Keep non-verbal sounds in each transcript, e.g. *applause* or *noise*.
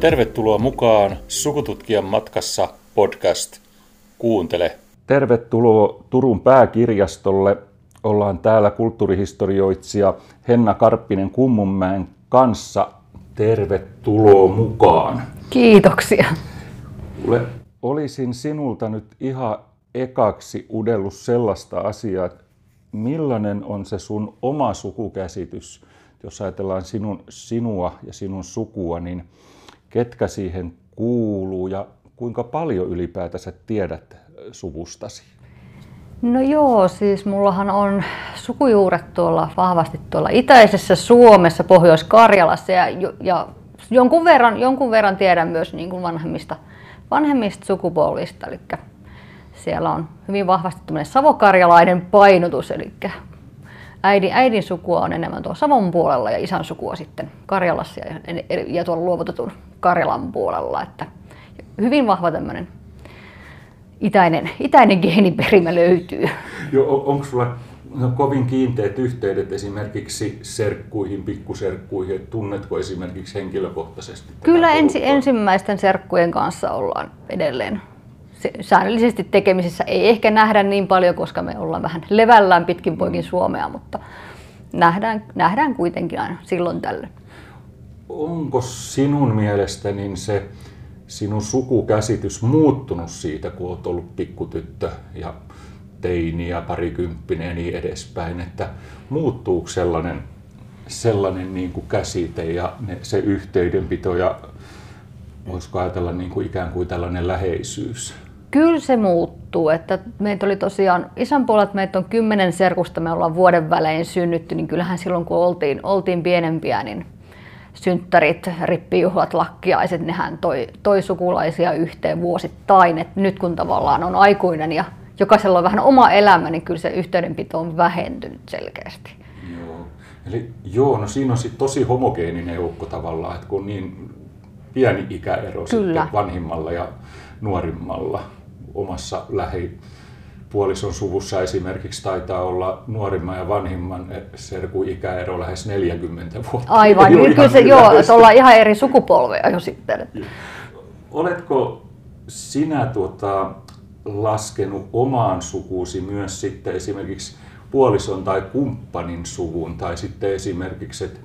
Tervetuloa mukaan Sukututkijan matkassa podcast. Kuuntele. Tervetuloa Turun pääkirjastolle. Ollaan täällä kulttuurihistorioitsija Henna Karppinen Kummunmäen kanssa. Tervetuloa mukaan. Kiitoksia. Kuule, olisin sinulta nyt ihan ekaksi udellut sellaista asiaa, että millainen on se sun oma sukukäsitys, jos ajatellaan sinun, sinua ja sinun sukua, niin ketkä siihen kuuluu ja kuinka paljon ylipäätänsä tiedät suvustasi? No joo, siis mullahan on sukujuuret tuolla vahvasti tuolla itäisessä Suomessa, Pohjois-Karjalassa ja, ja jonkun, verran, jonkun verran tiedän myös niin kuin vanhemmista, vanhemmista sukupolvista. Eli siellä on hyvin vahvasti savokarjalainen painotus, eli äidin, äidin sukua on enemmän tuolla Savon puolella ja isän sukua sitten Karjalassa ja, ja tuolla luovutetun Karjalan puolella. Että hyvin vahva tämmöinen itäinen, itäinen geeniperimä löytyy. Jo, onko sulla no, kovin kiinteät yhteydet esimerkiksi serkkuihin, pikkuserkkuihin, että tunnetko esimerkiksi henkilökohtaisesti? Kyllä ensi, ensimmäisten serkkujen kanssa ollaan edelleen säännöllisesti tekemisissä. Ei ehkä nähdä niin paljon, koska me ollaan vähän levällään pitkin poikin Suomea, mutta nähdään, nähdään kuitenkin aina silloin tällöin. Onko sinun mielestä niin se sinun sukukäsitys muuttunut siitä, kun olet ollut pikkutyttö ja teini ja parikymppinen ja niin edespäin, että muuttuuko sellainen, sellainen niin kuin käsite ja ne, se yhteydenpito ja voisiko ajatella niin kuin ikään kuin tällainen läheisyys? Kyllä se muuttuu. Että meitä oli tosiaan, isän puolelta meitä on kymmenen serkusta, me ollaan vuoden välein synnytty, niin kyllähän silloin kun oltiin, oltiin pienempiä, niin synttärit, rippijuhlat, lakkiaiset, nehän toi, toi sukulaisia yhteen vuosittain. Et nyt kun tavallaan on aikuinen ja jokaisella on vähän oma elämä, niin kyllä se yhteydenpito on vähentynyt selkeästi. Joo, Eli joo, no siinä on sit tosi homogeeninen joukko tavallaan, että kun niin pieni ikäero kyllä. sitten vanhimmalla ja nuorimmalla omassa lähi puolison suvussa esimerkiksi taitaa olla nuorimman ja vanhimman serkun ikäero lähes 40 vuotta. Aivan, *laughs* niin kyllä se joo, että ollaan ihan eri sukupolveja jo sitten. Oletko sinä tuota, laskenut omaan sukuusi myös sitten esimerkiksi puolison tai kumppanin suvun tai sitten esimerkiksi, että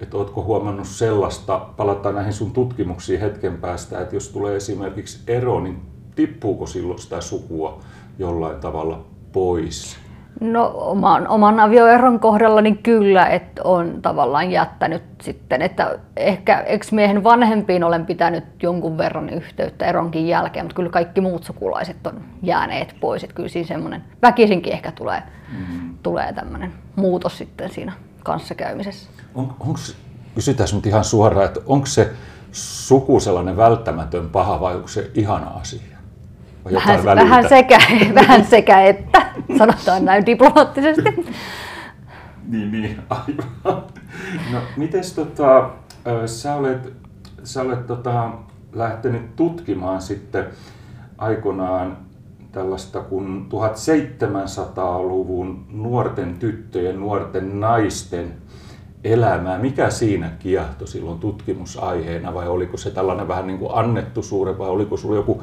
että oletko huomannut sellaista, palataan näihin sun tutkimuksiin hetken päästä, että jos tulee esimerkiksi ero, niin tippuuko silloin sitä sukua jollain tavalla pois? No oman, oman avioeron kohdalla niin kyllä, että on tavallaan jättänyt sitten, että ehkä ex-miehen vanhempiin olen pitänyt jonkun verran yhteyttä eronkin jälkeen, mutta kyllä kaikki muut sukulaiset on jääneet pois, että kyllä siinä semmoinen väkisinkin ehkä tulee, mm-hmm. tulee tämmöinen muutos sitten siinä kanssakäymisessä. On, onko, kysytään nyt ihan suoraan, että onko se suku sellainen välttämätön paha vai onko se ihana asia? Vähän, vähän, sekä, *laughs* vähän sekä että, sanotaan näin diplomaattisesti. niin, niin, aivan. No, mites tota, sä olet, sä olet tota, lähtenyt tutkimaan sitten aikoinaan tällaista kuin 1700-luvun nuorten tyttöjen, nuorten naisten elämää. Mikä siinä kiehtoi silloin tutkimusaiheena vai oliko se tällainen vähän niin kuin annettu suure vai oliko sinulla joku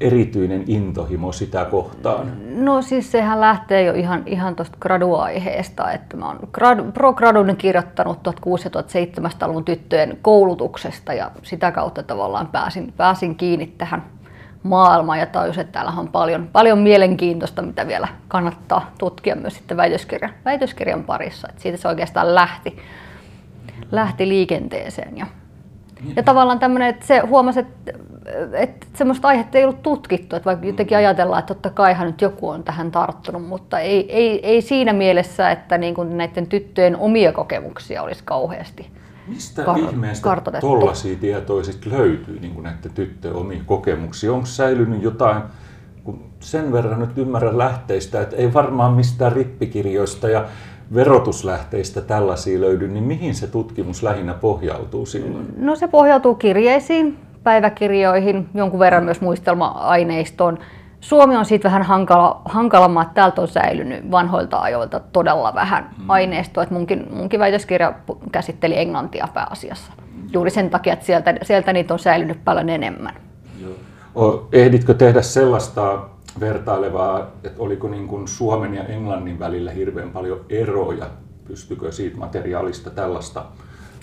erityinen intohimo sitä kohtaan? No siis sehän lähtee jo ihan, ihan tuosta graduaiheesta, että mä oon grad, pro-gradun kirjoittanut 1600-1700-luvun tyttöjen koulutuksesta ja sitä kautta tavallaan pääsin, pääsin kiinni tähän maailmaan ja tajusin, että täällä on paljon, paljon mielenkiintoista, mitä vielä kannattaa tutkia myös sitten väitöskirjan, väitöskirjan parissa. että siitä se oikeastaan lähti, lähti liikenteeseen. Ja, ja tavallaan tämmöinen, että se huomasi, että että semmoista aihetta ei ollut tutkittu, että vaikka jotenkin ajatellaan, että totta kaihan nyt joku on tähän tarttunut, mutta ei, ei, ei siinä mielessä, että niin kuin näiden tyttöjen omia kokemuksia olisi kauheasti Mistä kar- ihmeestä tuollaisia tietoja löytyy niin kuin näiden tyttöjen omia kokemuksia? Onko säilynyt jotain, kun sen verran nyt ymmärrän lähteistä, että ei varmaan mistään rippikirjoista ja verotuslähteistä tällaisia löydy, niin mihin se tutkimus lähinnä pohjautuu silloin? No se pohjautuu kirjeisiin, päiväkirjoihin, jonkun verran myös muistelma-aineistoon. Suomi on siitä vähän hankala, hankalamma, että täältä on säilynyt vanhoilta ajoilta todella vähän mm. aineistoa. Että munkin, munkin väitöskirja käsitteli englantia pääasiassa. juuri sen takia, että sieltä, sieltä niitä on säilynyt paljon enemmän. Joo. Ehditkö tehdä sellaista vertailevaa, että oliko niin kuin Suomen ja Englannin välillä hirveän paljon eroja? Pystykö siitä materiaalista tällaista,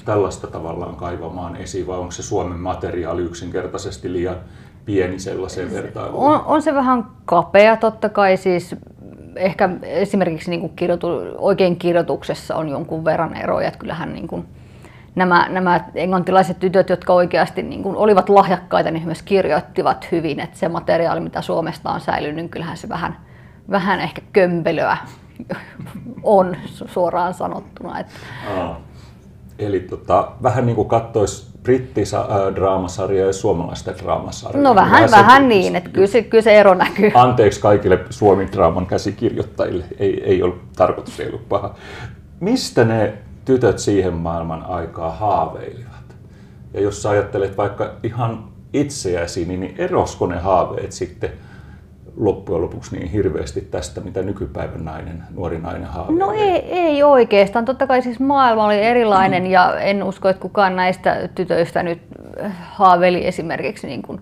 tällaista tavallaan kaivamaan esiin vai onko se Suomen materiaali yksinkertaisesti liian pieni sellaiseen vertailuun? On, on se vähän kapea totta kai siis ehkä esimerkiksi niin kuin kirjoitu, oikein kirjoituksessa on jonkun verran eroja, että kyllähän niin kuin nämä, nämä englantilaiset tytöt, jotka oikeasti niin kuin olivat lahjakkaita, niin myös kirjoittivat hyvin, että se materiaali, mitä Suomesta on säilynyt, niin kyllähän se vähän, vähän ehkä kömpelöä on suoraan sanottuna. Että. Aa. Eli tota, vähän niin kuin katsoisi brittidraamasarjaa ja suomalaista draamasarjaa. No vähän, vähän, vähän niin, että kyllä se, kyllä se ero näkyy. Anteeksi kaikille Suomi-draaman käsikirjoittajille, ei, ei ole tarkoitus ei ollut paha. Mistä ne tytöt siihen maailman aikaa haaveilivat? Ja jos sä ajattelet vaikka ihan itseäsi, niin erosko ne haaveet sitten loppujen lopuksi niin hirveästi tästä, mitä nykypäivän nainen, nuori nainen haaveilee? No ei, ei oikeastaan. Totta kai siis maailma oli erilainen ja en usko, että kukaan näistä tytöistä nyt haaveili esimerkiksi niin kuin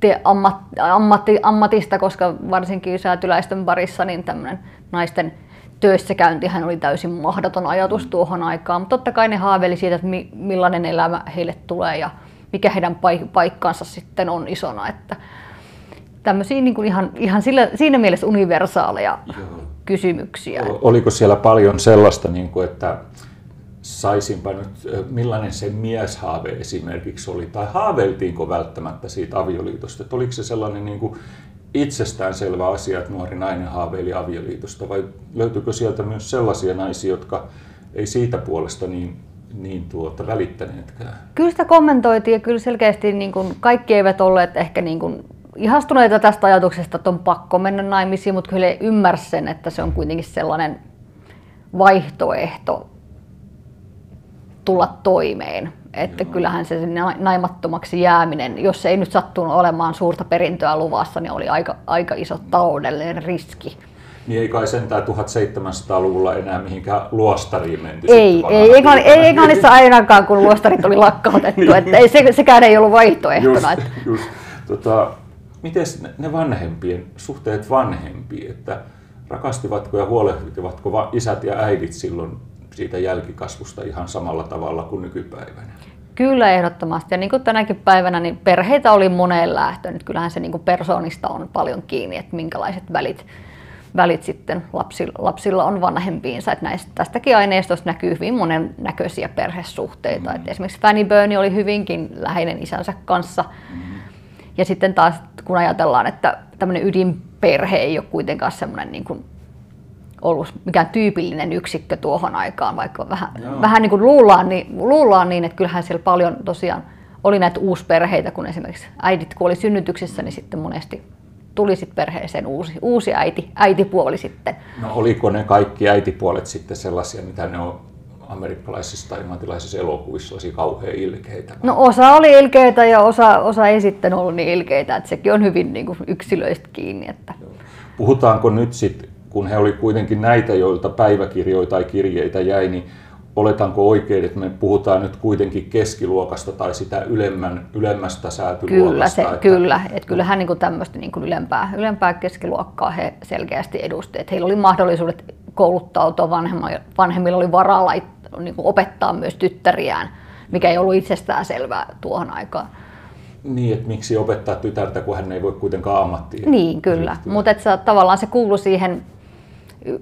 te ammat, ammatti, ammatista, koska varsinkin säätyläisten parissa niin tämmöinen naisten töissäkäyntihän oli täysin mahdoton ajatus tuohon aikaan. Mutta totta kai ne haaveili siitä, että millainen elämä heille tulee ja mikä heidän paikkansa sitten on isona. Että tämmöisiä niin kuin ihan, ihan sillä, siinä mielessä universaaleja Joo. kysymyksiä. Oliko siellä paljon sellaista, niin kuin, että saisinpa nyt, millainen se mieshaave esimerkiksi oli, tai haaveiltiinko välttämättä siitä avioliitosta, että oliko se sellainen niin kuin itsestäänselvä asia, että nuori nainen haaveili avioliitosta, vai löytyykö sieltä myös sellaisia naisia, jotka ei siitä puolesta niin, niin tuota, välittäneetkään? Kyllä sitä kommentoitiin ja kyllä selkeästi niin kuin, kaikki eivät olleet ehkä niin kuin, ihastuneita tästä ajatuksesta, että on pakko mennä naimisiin, mutta kyllä ymmärsi sen, että se on kuitenkin sellainen vaihtoehto tulla toimeen. Että Joo. kyllähän se naimattomaksi jääminen, jos se ei nyt sattunut olemaan suurta perintöä luvassa, niin oli aika, aika iso taloudellinen riski. Niin ei kai sentään 1700-luvulla enää mihinkään luostariin menty. Ei, ei, ei, ei Englannissa ainakaan, kun luostarit oli lakkautettu. niin. että ei, se, sekään ei ollut vaihtoehtona. Just, just. Tota, miten ne vanhempien, suhteet vanhempiin, että rakastivatko ja huolehtivatko isät ja äidit silloin siitä jälkikasvusta ihan samalla tavalla kuin nykypäivänä? Kyllä ehdottomasti. Ja niin kuin tänäkin päivänä, niin perheitä oli moneen lähtöön. Nyt kyllähän se niin kuin persoonista on paljon kiinni, että minkälaiset välit, välit sitten lapsilla, lapsilla on vanhempiinsa. Että näistä, tästäkin aineistosta näkyy hyvin monen näköisiä perhesuhteita. Mm. Että esimerkiksi Fanny Burney oli hyvinkin läheinen isänsä kanssa. Mm. Ja sitten taas kun ajatellaan, että tämmöinen ydinperhe ei ole kuitenkaan semmoinen niin kuin ollut mikään tyypillinen yksikkö tuohon aikaan, vaikka vähän, vähän niin kuin luullaan niin, luullaan niin, että kyllähän siellä paljon tosiaan oli näitä uusperheitä, kun esimerkiksi äidit kuoli synnytyksissä, niin sitten monesti tuli sitten perheeseen uusi, uusi äiti, äitipuoli sitten. No oliko ne kaikki äitipuolet sitten sellaisia, mitä ne on amerikkalaisissa tai englantilaisissa elokuvissa olisi kauhean ilkeitä? No osa oli ilkeitä ja osa, osa ei sitten ollut niin ilkeitä, että sekin on hyvin niin kuin yksilöistä kiinni. Että... Puhutaanko nyt sitten, kun he oli kuitenkin näitä, joilta päiväkirjoja tai kirjeitä jäi, niin oletanko oikein, että me puhutaan nyt kuitenkin keskiluokasta tai sitä ylemmän, ylemmästä säätyluokasta? Kyllä, se, että... kyllä. Että kyllähän niin kuin tämmöistä niin kuin ylempää, ylempää keskiluokkaa he selkeästi edustivat. Heillä oli mahdollisuudet kouluttautua, vanhemmilla oli varaa laittaa niin kuin opettaa myös tyttäriään, mikä ei ollut itsestään selvää tuohon aikaan. Niin, että miksi opettaa tytärtä, kun hän ei voi kuitenkaan ammattiin. Niin, kyllä. Mutta tavallaan se kuului siihen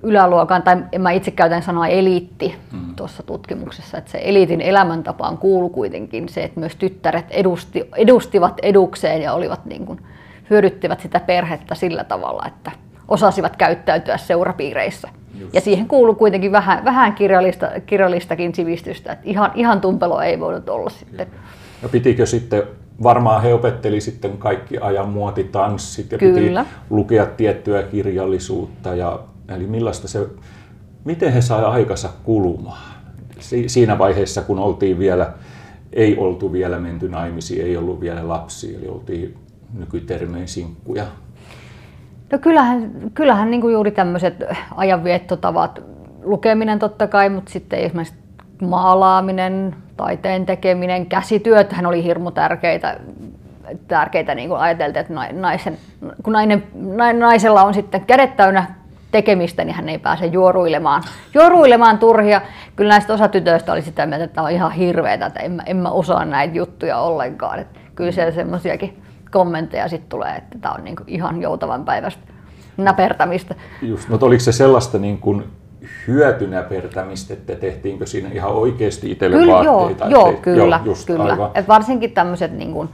yläluokan, tai mä itse käytän sanaa eliitti mm. tuossa tutkimuksessa, että se eliitin elämäntapaan kuulu kuitenkin se, että myös tyttäret edusti, edustivat edukseen ja olivat niin kuin, hyödyttivät sitä perhettä sillä tavalla, että osasivat käyttäytyä seurapiireissä. Just. Ja siihen kuuluu kuitenkin vähän, vähän kirjallista, kirjallistakin sivistystä, että ihan, ihan tumpelo ei voinut olla sitten. Ja pitikö sitten, varmaan he opetteli sitten kaikki ajan muotitanssit ja Kyllä. piti lukea tiettyä kirjallisuutta. Ja, eli millaista se, miten he sai aikansa kulumaan? Si, siinä vaiheessa, kun oltiin vielä, ei oltu vielä menty naimisiin, ei ollut vielä lapsia, eli oltiin nykytermein sinkkuja. No kyllähän, kyllähän niin kuin juuri tämmöiset ajanviettotavat, lukeminen totta kai, mutta sitten esimerkiksi maalaaminen, taiteen tekeminen, käsityöt oli hirmu tärkeitä. tärkeitä niin kuin ajateltiin, että naisen, kun nainen, naisella on sitten kädet täynnä tekemistä, niin hän ei pääse juoruilemaan, juoruilemaan turhia. Kyllä näistä osa tytöistä oli sitä mieltä, että tämä on ihan hirveetä, että en mä, en mä osaa näitä juttuja ollenkaan. Että kyllä siellä semmoisiakin kommentteja sitten tulee, että tämä on niin kuin ihan joutavan päivästä näpertämistä. Just, no oliko se sellaista niin kuin hyötynäpertämistä, että tehtiinkö siinä ihan oikeasti itselle kyllä, vaatteita? Joo, joo kyllä. Joo, kyllä. Et varsinkin tämmöiset niin kuin,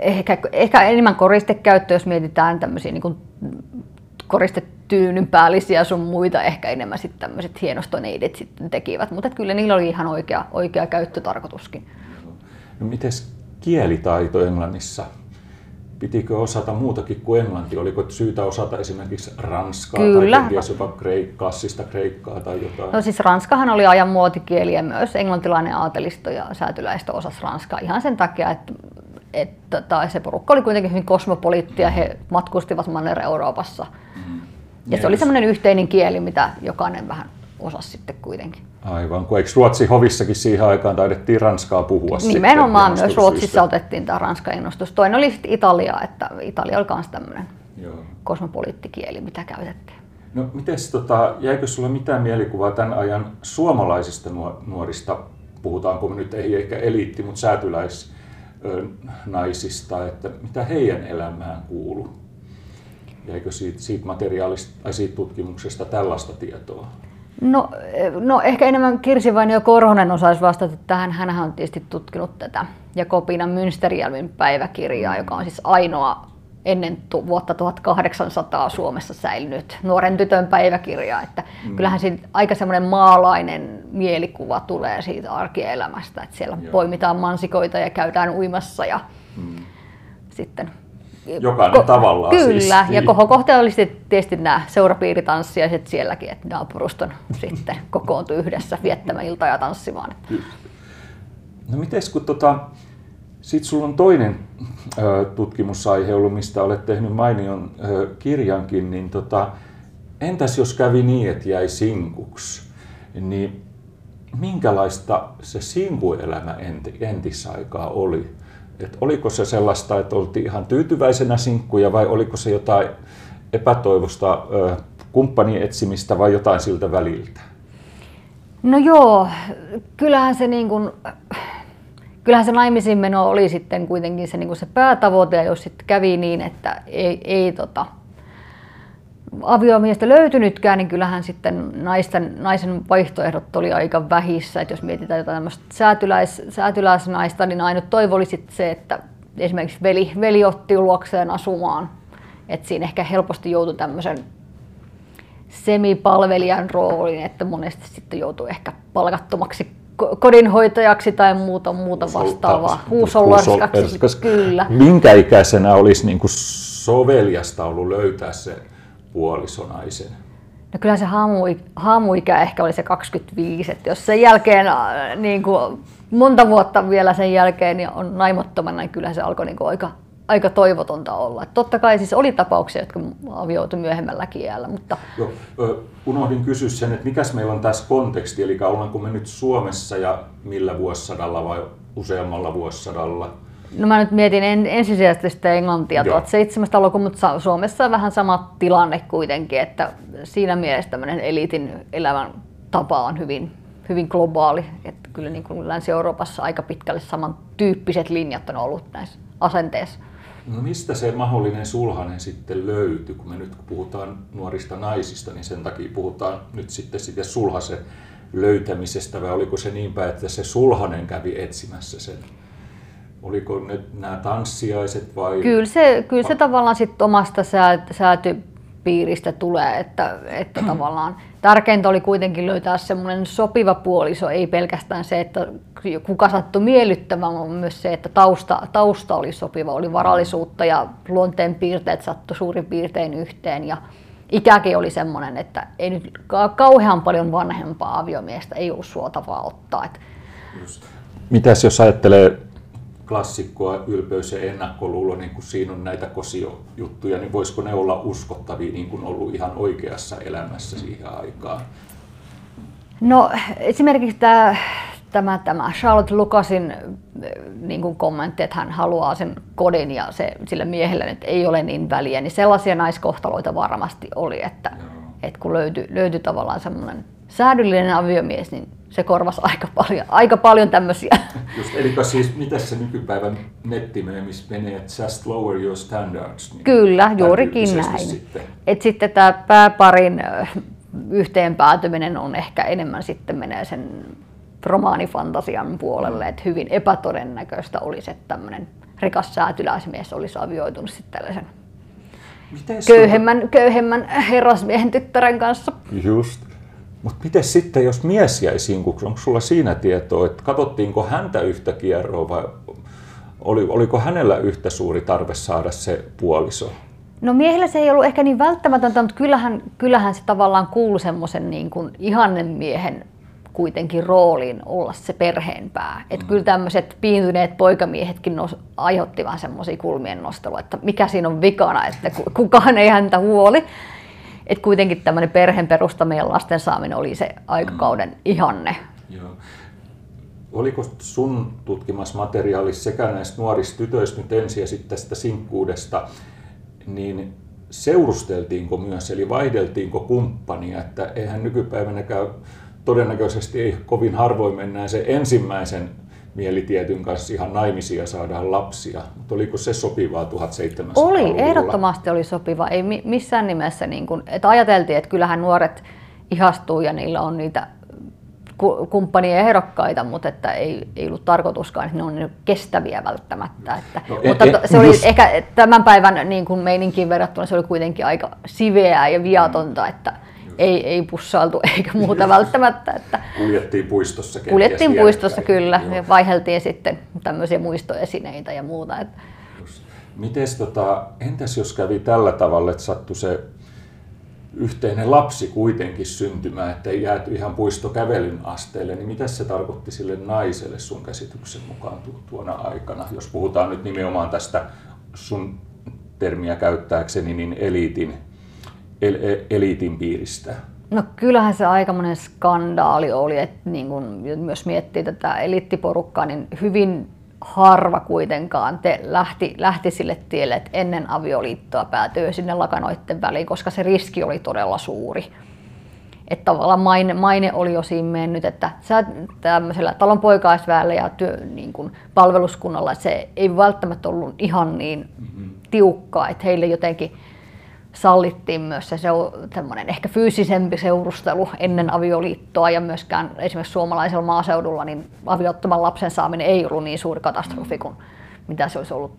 ehkä, ehkä enemmän koristekäyttö, jos mietitään tämmöisiä niin kuin koristetyynyn päällisiä sun muita, ehkä enemmän sitten tämmöiset hienostoneidit sitten tekivät, mutta kyllä niillä oli ihan oikea, oikea käyttötarkoituskin. No mites kielitaito Englannissa? Pitikö osata muutakin kuin englanti? Oliko syytä osata esimerkiksi ranskaa Kyllä. tai kenties jopa kreik- klassista kreikkaa tai jotain? No siis ranskahan oli ajan muotikieli ja myös englantilainen aatelisto ja säätyläistö osasi ranskaa ihan sen takia, että, että tai se porukka oli kuitenkin hyvin kosmopoliittia, he matkustivat Manner-Euroopassa. Mm. Ja yes. se oli semmoinen yhteinen kieli, mitä jokainen vähän osasi sitten kuitenkin. Aivan, kun eikö Ruotsin hovissakin siihen aikaan taidettiin ranskaa puhua Nimenomaan myös Ruotsissa otettiin tämä ranskan innostus. Toinen oli sitten Italia, että Italia oli myös tämmöinen kosmopoliittikieli, mitä käytettiin. No mites, tota, jäikö sinulle mitään mielikuvaa tämän ajan suomalaisista nuorista, puhutaanko me nyt ei ehkä eliitti, mutta säätyläisnaisista, että mitä heidän elämään kuuluu? Jäikö siitä, siitä materiaalista tai siitä tutkimuksesta tällaista tietoa? No, no ehkä enemmän Kirsi Vainio Korhonen osaisi vastata tähän. Hänhän on tietysti tutkinut tätä Jakobinan Münsterjälmin päiväkirjaa, joka on siis ainoa ennen vuotta 1800 Suomessa säilynyt nuoren tytön päiväkirja. Että mm. Kyllähän siitä aika semmoinen maalainen mielikuva tulee siitä arkielämästä, että siellä Joo. poimitaan mansikoita ja käydään uimassa ja mm. sitten Jokainen ko- tavallaan Kyllä, siis. ja niin. kohokohta oli sitten tietysti nämä seurapiiritanssijaiset sielläkin, että naapuruston sitten kokoontui yhdessä viettämään iltaa ja tanssimaan. No miten kun tota, sitten sulla on toinen tutkimusaihe ollut, mistä olet tehnyt mainion kirjankin, niin tota, entäs jos kävi niin, että jäi sinkuksi, niin minkälaista se sinkuelämä enti, entisaikaa oli? Et oliko se sellaista, että oltiin ihan tyytyväisenä sinkkuja vai oliko se jotain epätoivosta ö, kumppanin etsimistä vai jotain siltä väliltä? No joo, kyllähän se niin kuin, kyllähän se naimisiin meno oli sitten kuitenkin se, niin se päätavoite ja jos sitten kävi niin, että ei, ei tota, aviomiestä löytynytkään, niin kyllähän sitten naisten, naisen vaihtoehdot oli aika vähissä. Et jos mietitään jotain tämmöistä säätyläis, säätyläisnaista, niin ainut toivo oli sitten se, että esimerkiksi veli, veli otti luokseen asumaan. Et siinä ehkä helposti joutui tämmöisen semipalvelijan rooliin, että monesti sitten joutui ehkä palkattomaksi kodinhoitajaksi tai muuta, muuta vastaavaa. Huusollarskaksi, kyllä. Minkä ikäisenä olisi niin kuin soveliasta ollut löytää se puolisonaisen? No kyllä se haamuikä ehkä oli se 25, että jos sen jälkeen äh, niin kuin monta vuotta vielä sen jälkeen niin on naimottomana, niin kyllä se alkoi niin kuin aika, aika toivotonta olla. Et totta kai siis oli tapauksia, jotka avioitu myöhemmälläkin iällä, mutta... Joo, unohdin kysyä sen, että mikäs meillä on tässä konteksti, eli ollaanko me nyt Suomessa ja millä vuosisadalla vai useammalla vuosisadalla? No mä nyt mietin en, ensisijaisesti sitä englantia 1700-lukua, mutta Suomessa on vähän sama tilanne kuitenkin, että siinä mielessä tämmöinen eliitin elämän tapa on hyvin, hyvin globaali. Että kyllä niin kuin Länsi-Euroopassa aika pitkälle samantyyppiset linjat on ollut näissä asenteissa. No mistä se mahdollinen sulhanen sitten löytyy, kun me nyt puhutaan nuorista naisista, niin sen takia puhutaan nyt sitten siitä sulhasen löytämisestä, vai oliko se niinpä, että se sulhanen kävi etsimässä sen Oliko ne nämä tanssiaiset vai? Kyllä se, kyllä se tavallaan sit omasta säätypiiristä tulee, että, että *clears throat* tavallaan tärkeintä oli kuitenkin löytää semmoinen sopiva puoliso, ei pelkästään se, että kuka sattui miellyttämään, vaan myös se, että tausta, tausta oli sopiva, oli varallisuutta ja luonteen piirteet sattui suurin piirtein yhteen ja ikäkin oli semmoinen, että ei nyt kauhean paljon vanhempaa aviomiestä ei ollut suotavaa ottaa. Mitäs jos ajattelee klassikkoa, ylpeys ja ennakkoluulo, niin kun siinä on näitä kosiojuttuja, niin voisiko ne olla uskottavia niin kuin ollut ihan oikeassa elämässä siihen aikaan? No esimerkiksi tämä, tämä, tämä Charlotte Lucasin niin kuin kommentti, että hän haluaa sen kodin ja se, sillä miehellä nyt ei ole niin väliä, niin sellaisia naiskohtaloita varmasti oli, että, että kun löytyi, löytyi tavallaan semmoinen säädyllinen aviomies, niin se korvasi aika paljon, aika paljon tämmöisiä. Just, eli siis mitä se nykypäivän nettimeemis menee, että just lower your standards. Niin Kyllä, juurikin näin. Sitten. Et sitten tämä pääparin yhteen päätyminen on ehkä enemmän sitten menee sen romaanifantasian puolelle, että hyvin epätodennäköistä olisi, että tämmöinen rikas säätyläismies olisi avioitunut sitten tällaisen köyhemmän, köyhemmän herrasmiehen tyttären kanssa. Just. Mutta miten sitten, jos mies jäi sinkuksi, onko sulla siinä tietoa, että katsottiinko häntä yhtä kierroa vai oli, oliko hänellä yhtä suuri tarve saada se puoliso? No miehellä se ei ollut ehkä niin välttämätöntä, mutta kyllähän, kyllähän se tavallaan kuului semmoisen niin kuin ihannen miehen kuitenkin rooliin olla se perheenpää. Mm. Että kyllä tämmöiset piintyneet poikamiehetkin nos, aiheutti vähän semmoisia kulmien nostelua, että mikä siinä on vikana, että kukaan ei häntä huoli. Että kuitenkin tämmöinen perheen perustaminen ja lasten saaminen oli se aikakauden mm. ihanne. Joo. Oliko sun tutkimassa materiaalissa sekä näistä nuorista tytöistä nyt ensin ja sitten tästä sinkkuudesta, niin seurusteltiinko myös, eli vaihdeltiinko kumppania, että eihän nykypäivänäkään todennäköisesti ei kovin harvoin mennään se ensimmäisen mielitietyn kanssa ihan naimisia saadaan lapsia. Mutta oliko se sopivaa 1700 Oli, ehdottomasti oli sopiva. Ei missään nimessä, niin kun, että ajateltiin, että kyllähän nuoret ihastuu ja niillä on niitä kumppania ehdokkaita, mutta että ei, ei ollut tarkoituskaan, että ne on kestäviä välttämättä. Että, no, mutta e, se oli just... ehkä tämän päivän niin kuin meininkiin verrattuna se oli kuitenkin aika siveää ja viatonta, että ei, ei pussailtu *laughs* eikä muuta välttämättä. Että kuljettiin puistossa Kuljettiin puistossa kyllä Joo. ja vaiheltiin sitten tämmöisiä muistoesineitä ja muuta. Että. Mites tota, entäs jos kävi tällä tavalla, että sattui se yhteinen lapsi kuitenkin syntymään, että ei jääty ihan puistokävelyn asteelle, niin mitä se tarkoitti sille naiselle sun käsityksen mukaan tuona aikana, jos puhutaan nyt nimenomaan tästä sun termiä käyttääkseni, niin eliitin el- e- eliitin piiristä? No kyllähän se aikamoinen skandaali oli, että niin kun myös miettii tätä eliittiporukkaa, niin hyvin harva kuitenkaan te lähti, lähti sille tielle, että ennen avioliittoa päätyy sinne lakanoiden väliin, koska se riski oli todella suuri. Että tavallaan maine, maine oli jo siinä mennyt, että sä tämmöisellä talonpoikaisväellä ja työ, niin kuin palveluskunnalla se ei välttämättä ollut ihan niin mm-hmm. tiukkaa, että heille jotenkin sallittiin myös se semmoinen ehkä fyysisempi seurustelu ennen avioliittoa ja myöskään esimerkiksi suomalaisella maaseudulla niin aviottoman lapsen saaminen ei ollut niin suuri katastrofi kuin mitä se olisi ollut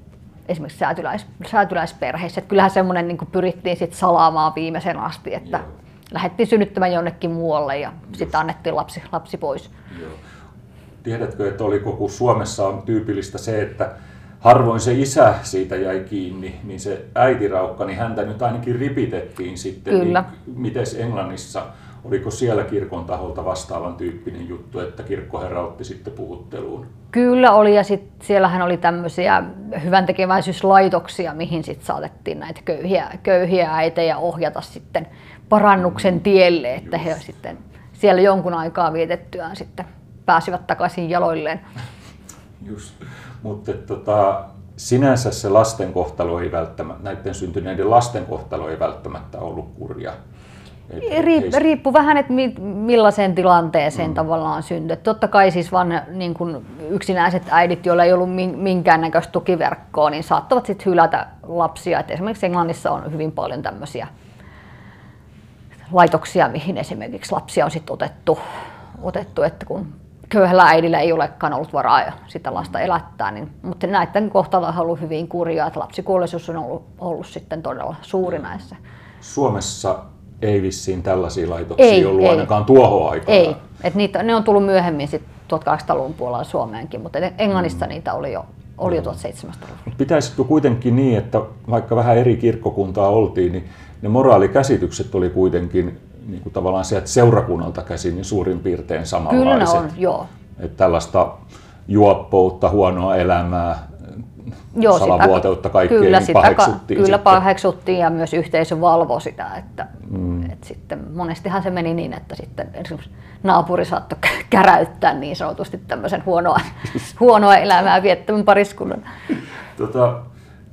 esimerkiksi säätyläis, säätyläisperheissä. Että kyllähän semmoinen niin pyrittiin sit salaamaan viimeisen asti, että Joo. lähdettiin synnyttämään jonnekin muualle ja sitten annettiin lapsi, lapsi pois. Joo. Tiedätkö, että oliko kun Suomessa on tyypillistä se, että harvoin se isä siitä jäi kiinni, niin se äitiraukka, niin häntä nyt ainakin ripitettiin sitten. Kyllä. Niin mites Englannissa, oliko siellä kirkon taholta vastaavan tyyppinen juttu, että kirkkoherra otti sitten puhutteluun? Kyllä oli ja sit siellähän oli tämmöisiä hyvän tekeväisyyslaitoksia, mihin sitten saatettiin näitä köyhiä, köyhiä äitejä ohjata sitten parannuksen tielle, että Just. he sitten siellä jonkun aikaa vietettyään sitten pääsivät takaisin jaloilleen. Just. Mutta tota, sinänsä se lasten kohtalo ei välttämättä, näiden syntyneiden lasten kohtalo ei välttämättä ollut kurja. Riip, riippuu vähän, että mi, millaiseen tilanteeseen mm. tavallaan syntyy. Totta kai siis vaan niin kun yksinäiset äidit, joilla ei ollut minkäännäköistä tukiverkkoa, niin saattavat sitten hylätä lapsia. Et esimerkiksi Englannissa on hyvin paljon tämmöisiä laitoksia, mihin esimerkiksi lapsia on sitten otettu, otettu, että kun köyhällä äidillä ei olekaan ollut varaa sitä lasta elättää, niin, mutta näiden kohtalo on ollut hyvin kurjaa, että lapsikuollisuus on ollut, ollut sitten todella suuri näissä. Suomessa ei vissiin tällaisia laitoksia ei, ollut ei. ainakaan tuohon aikaan. Ei, että niitä, ne on tullut myöhemmin sit 1800-luvun puolella Suomeenkin, mutta Englannissa mm. niitä oli jo, oli jo 1700-luvulla. Pitäisikö kuitenkin niin, että vaikka vähän eri kirkkokuntaa oltiin, niin ne moraalikäsitykset oli kuitenkin niin kuin tavallaan sieltä seurakunnalta käsin niin suurin piirtein samanlaiset. Kyllä on, joo. Että tällaista juoppoutta, huonoa elämää, Joo, salavuoteutta kaikkea kyllä, niin sitä paheksuttiin. Kyllä sitten. paheksuttiin ja myös yhteisö valvoi sitä. Että, mm. että sitten monestihan se meni niin, että sitten esimerkiksi naapuri saattoi käräyttää niin sanotusti tämmöisen huonoa, *laughs* huonoa elämää viettämän pariskunnan. Tota,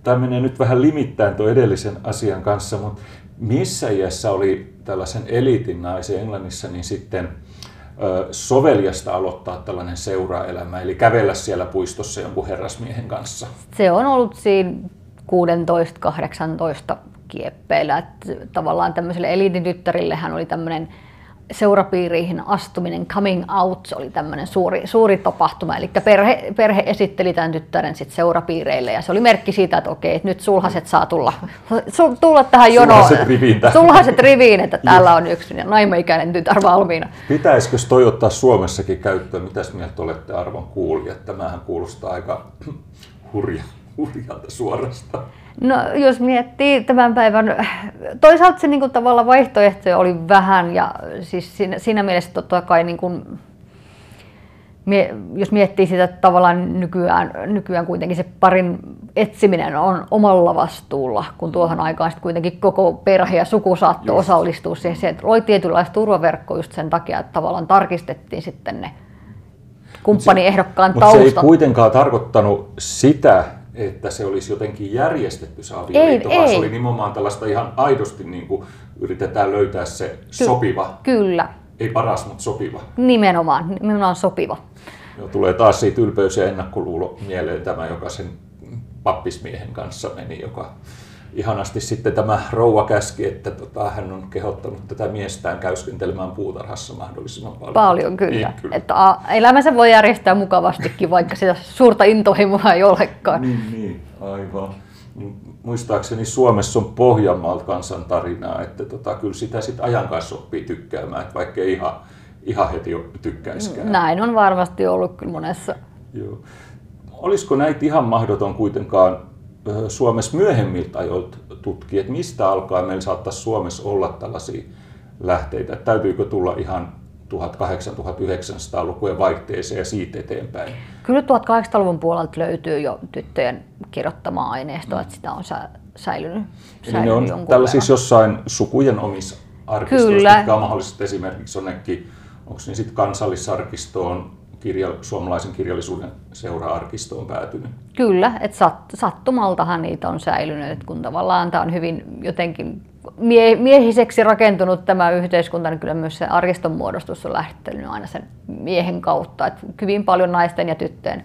tämä menee nyt vähän limittäin tuon edellisen asian kanssa, mutta missä iässä oli tällaisen eliitin naisen Englannissa niin sitten soveliasta aloittaa tällainen seuraelämä, eli kävellä siellä puistossa jonkun herrasmiehen kanssa? Se on ollut siinä 16-18 kieppeillä. Että tavallaan tämmöiselle eliitityttärillehän oli tämmöinen seurapiiriin astuminen, coming out, oli tämmöinen suuri, suuri tapahtuma. Eli perhe, perhe esitteli tämän tyttären sit seurapiireille ja se oli merkki siitä, että okei, että nyt sulhaset saa tulla, tulla tähän jonoon. Sulhaset riviin. Sulhaset riviin, että täällä on yksi naimaikäinen tytär valmiina. Pitäisikö toi ottaa Suomessakin käyttöön? Mitäs mieltä olette arvon kuulijat? Tämähän kuulostaa aika *clears throat* hurja, hurjalta suorastaan. No jos miettii tämän päivän, toisaalta se niin kuin, tavallaan vaihtoehtoja oli vähän ja siis siinä, siinä mielessä totta kai niin kuin, jos miettii sitä että tavallaan nykyään, nykyään kuitenkin se parin etsiminen on omalla vastuulla, kun tuohon aikaan sitten kuitenkin koko perhe ja suku saattoi just. osallistua siihen. Se loi tietynlaista turvaverkkoa just sen takia, että tavallaan tarkistettiin sitten ne kumppaniehdokkaan taustat. Mutta se ei kuitenkaan tarkoittanut sitä, että se olisi jotenkin järjestetty se avioliitto, ei, vaan ei. se oli nimenomaan tällaista ihan aidosti niin kuin yritetään löytää se Ky- sopiva. Kyllä. Ei paras, mutta sopiva. Nimenomaan, nimenomaan sopiva. Joo, tulee taas siitä ylpeys ja ennakkoluulo mieleen tämä, joka sen pappismiehen kanssa meni, joka ihanasti sitten tämä rouva käski, että tota, hän on kehottanut tätä miestään käyskentelemään puutarhassa mahdollisimman paljon. Paljon kyllä. Niin, kyllä. Että a, elämänsä voi järjestää mukavastikin, vaikka sitä suurta intohimoa ei olekaan. Niin, niin aivan. Muistaakseni Suomessa on Pohjanmaalta kansan tarinaa, että tota, kyllä sitä sitten ajan kanssa oppii tykkäämään, että vaikka ei ihan, ihan heti tykkäiskään. Näin on varmasti ollut kyllä monessa. Joo. Olisiko näitä ihan mahdoton kuitenkaan Suomessa myöhemmiltä ajoilta tutkia, että mistä alkaa meillä saattaisi Suomessa olla tällaisia lähteitä, että täytyykö tulla ihan 1800-1900-lukujen vaihteeseen ja siitä eteenpäin? Kyllä 1800-luvun puolelta löytyy jo tyttöjen kirjoittamaa aineistoa, mm. että sitä on säilynyt, säilynyt Eli ne on tällaisissa jossain sukujen omissa arkistoissa, Kyllä. mitkä on mahdollisesti esimerkiksi jonnekin, onko ne sitten kansallisarkistoon kirja, suomalaisen kirjallisuuden seura-arkistoon päätynyt. Kyllä, että sat, sattumaltahan niitä on säilynyt, että kun tavallaan tämä on hyvin jotenkin mie, miehiseksi rakentunut tämä yhteiskunta, niin kyllä myös se arkiston muodostus on lähtenyt aina sen miehen kautta, että hyvin paljon naisten ja tyttöjen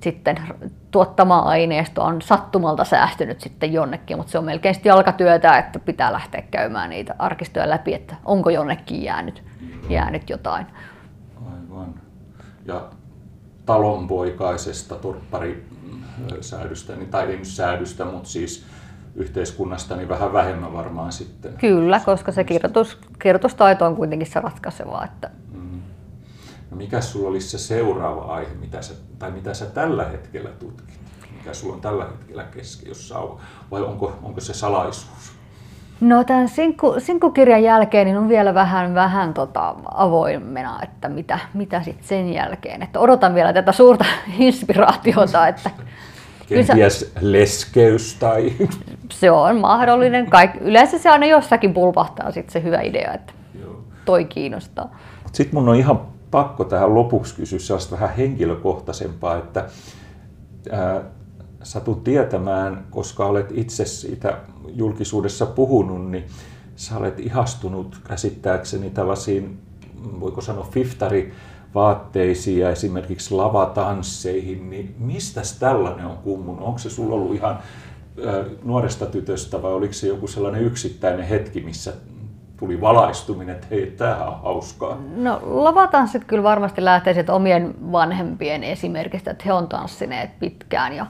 sitten tuottama aineisto on sattumalta säästynyt sitten jonnekin, mutta se on melkein sitten jalkatyötä, että pitää lähteä käymään niitä arkistoja läpi, että onko jonnekin jäänyt, jäänyt jotain ja talonpoikaisesta torpparisäädystä, niin, tai ei nyt säädystä, mutta siis yhteiskunnasta niin vähän vähemmän varmaan sitten. Kyllä, koska se kirjoitus, kirjoitustaito on kuitenkin se ratkaisevaa. Että... Mm. No mikä sulla olisi se seuraava aihe, mitä sä, tai mitä sä tällä hetkellä tutkit? Mikä sulla on tällä hetkellä keskiössä, vai onko, onko se salaisuus? No tämän sinkku, sinkkukirjan jälkeen niin on vielä vähän, vähän tota avoimena, että mitä, mitä sitten sen jälkeen. Että odotan vielä tätä suurta *laughs* inspiraatiota. Että Kenties leskeys tai... Se on mahdollinen. Kaik, yleensä se aina jossakin pulpahtaa sitten se hyvä idea, että toi kiinnostaa. Sitten mun on ihan pakko tähän lopuksi kysyä sellaista vähän henkilökohtaisempaa, että ää, satut tietämään, koska olet itse siitä julkisuudessa puhunut, niin sä olet ihastunut käsittääkseni tällaisiin, voiko sanoa, fiftari vaatteisiin ja esimerkiksi lavatansseihin, niin mistä tällainen on kummunut? Onko se sulla ollut ihan nuoresta tytöstä vai oliko se joku sellainen yksittäinen hetki, missä tuli valaistuminen, että hei, tämähän on hauskaa? No lavatanssit kyllä varmasti lähtee omien vanhempien esimerkistä, että he on tanssineet pitkään ja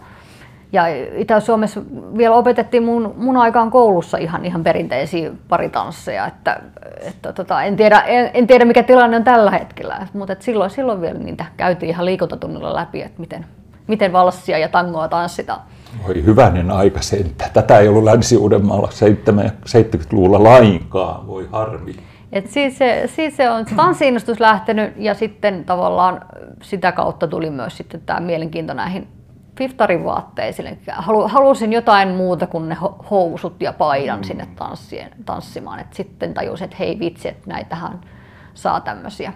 ja Itä-Suomessa vielä opetettiin mun, mun aikaan koulussa ihan, ihan perinteisiä paritansseja, että, että tota, en, tiedä, en, en, tiedä mikä tilanne on tällä hetkellä, mutta et silloin, silloin vielä niitä käytiin ihan liikuntatunnilla läpi, että miten, miten valssia ja tangoa tanssitaan. Oi hyvänen aika sentä. Tätä ei ollut Länsi-Uudenmaalla 70-luvulla lainkaan, voi harmi. Et siis, se, siis se on tanssiinnostus lähtenyt ja sitten tavallaan sitä kautta tuli myös sitten tämä mielenkiinto näihin piftarin vaatteisiin. Halusin jotain muuta kuin ne housut ja paidan mm. sinne tanssien, tanssimaan. Et sitten tajusin, että hei vitsi, että näitähän saa tämmöisiä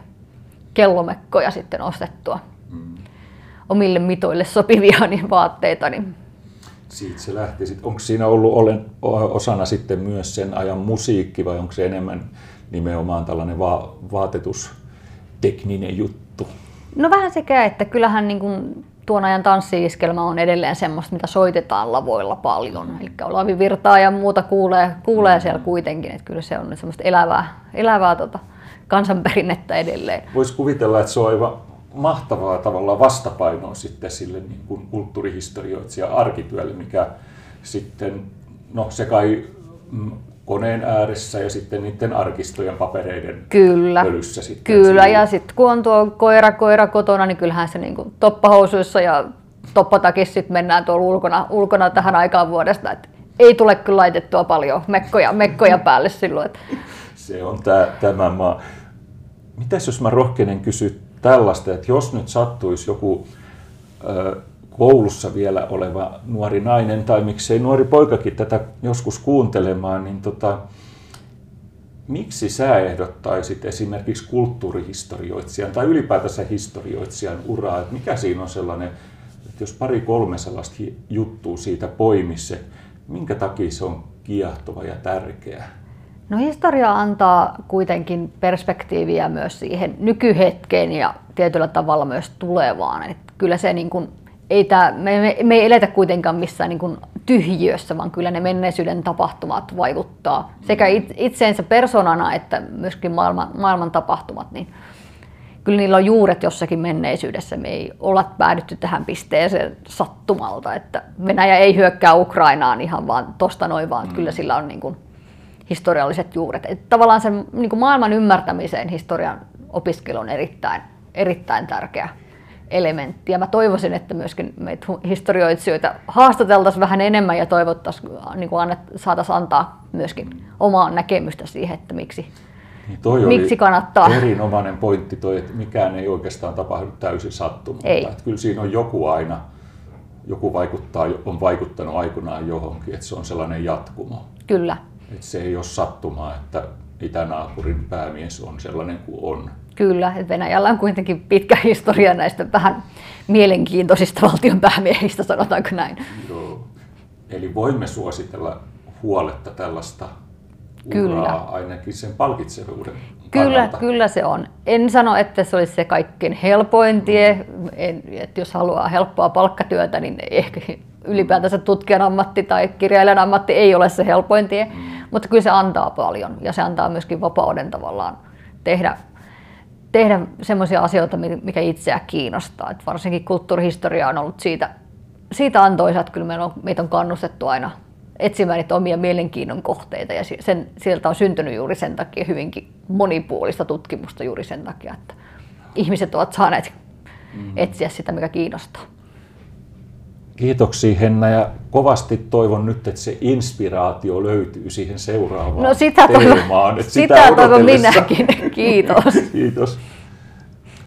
kellomekkoja sitten ostettua mm. omille mitoille sopivia *laughs* niin vaatteita. Niin siitä se lähti. Onko siinä ollut olen, osana sitten myös sen ajan musiikki vai onko se enemmän nimenomaan tällainen va- vaatetustekninen juttu? No vähän sekä, että kyllähän niin kuin tuon ajan tanssiiskelma on edelleen semmoista, mitä soitetaan lavoilla paljon. Eli Olavi Virtaa ja muuta kuulee, kuulee siellä kuitenkin, että kyllä se on semmoista elävää, elävää tota, kansanperinnettä edelleen. Voisi kuvitella, että se on aivan mahtavaa tavalla vastapainoa sitten sille niin kuin kulttuurihistorioitsija arkityölle, mikä sitten, no se kai mm, koneen ääressä ja sitten niiden arkistojen papereiden kyllä, pölyssä sitten. Kyllä, ja sitten kun on tuo koira, koira kotona, niin kyllähän se niin kuin toppahousuissa ja toppatakissa sitten mennään tuolla ulkona, ulkona tähän aikaan vuodesta. Et ei tule kyllä laitettua paljon mekkoja, mekkoja päälle silloin. Että... Se on tää, tämä maa. Mitäs jos mä rohkenen kysyä tällaista, että jos nyt sattuisi joku ö, koulussa vielä oleva nuori nainen tai miksei nuori poikakin tätä joskus kuuntelemaan, niin tota, miksi sä ehdottaisit esimerkiksi kulttuurihistorioitsijan tai ylipäätänsä historioitsijan uraa, että mikä siinä on sellainen, että jos pari kolme sellaista juttua siitä poimisse, minkä takia se on kiehtova ja tärkeä? No historia antaa kuitenkin perspektiiviä myös siihen nykyhetkeen ja tietyllä tavalla myös tulevaan. Et kyllä se niin kuin, ei tää, me, me, me ei eletä kuitenkaan missään niin kuin tyhjiössä, vaan kyllä ne menneisyyden tapahtumat vaikuttaa sekä itseensä persoonana että myöskin maailman, maailman tapahtumat. Niin kyllä niillä on juuret jossakin menneisyydessä. Me ei olla päädytty tähän pisteeseen sattumalta, että Venäjä ei hyökkää Ukrainaan ihan vaan tosta noin, vaan mm. kyllä sillä on niin kuin historialliset juuret. Että tavallaan sen niin kuin maailman ymmärtämiseen historian opiskelu on erittäin, erittäin tärkeä elementti. Ja mä toivoisin, että myöskin meitä historioitsijoita haastateltaisiin vähän enemmän ja toivottaisiin, niin kuin annet, saataisiin antaa myöskin omaa näkemystä siihen, että miksi, niin toi miksi kannattaa. erinomainen pointti toi, että mikään ei oikeastaan tapahdu täysin sattumalta. Ei. Että kyllä siinä on joku aina, joku vaikuttaa, on vaikuttanut aikanaan johonkin, että se on sellainen jatkumo. Kyllä. Että se ei ole sattumaa, että itänaapurin päämies on sellainen kuin on. Kyllä, että Venäjällä on kuitenkin pitkä historia näistä vähän mielenkiintoisista valtion päämiehistä, sanotaanko näin. Joo. Eli voimme suositella huoletta tällaista Kyllä. uraa ainakin sen palkitsevuuden Kyllä, kannalta. kyllä se on. En sano, että se olisi se kaikkein helpoin tie. En, että jos haluaa helppoa palkkatyötä, niin ehkä ylipäätänsä tutkijan ammatti tai kirjailijan ammatti ei ole se helpoin tie. Mm. Mutta kyllä se antaa paljon ja se antaa myöskin vapauden tavallaan tehdä, tehdä semmoisia asioita, mikä itseä kiinnostaa. Et varsinkin kulttuurihistoria on ollut siitä, siitä antoisa, että kyllä meillä on, meitä on kannustettu aina etsimään niitä omia mielenkiinnon kohteita ja sen, sieltä on syntynyt juuri sen takia hyvinkin monipuolista tutkimusta juuri sen takia, että ihmiset ovat saaneet mm-hmm. etsiä sitä, mikä kiinnostaa. Kiitoksia Henna ja kovasti toivon nyt, että se inspiraatio löytyy siihen seuraavaan no sitä teemaan. Toivon, sitä, sitä toivon minäkin. Kiitos. *laughs* Kiitos.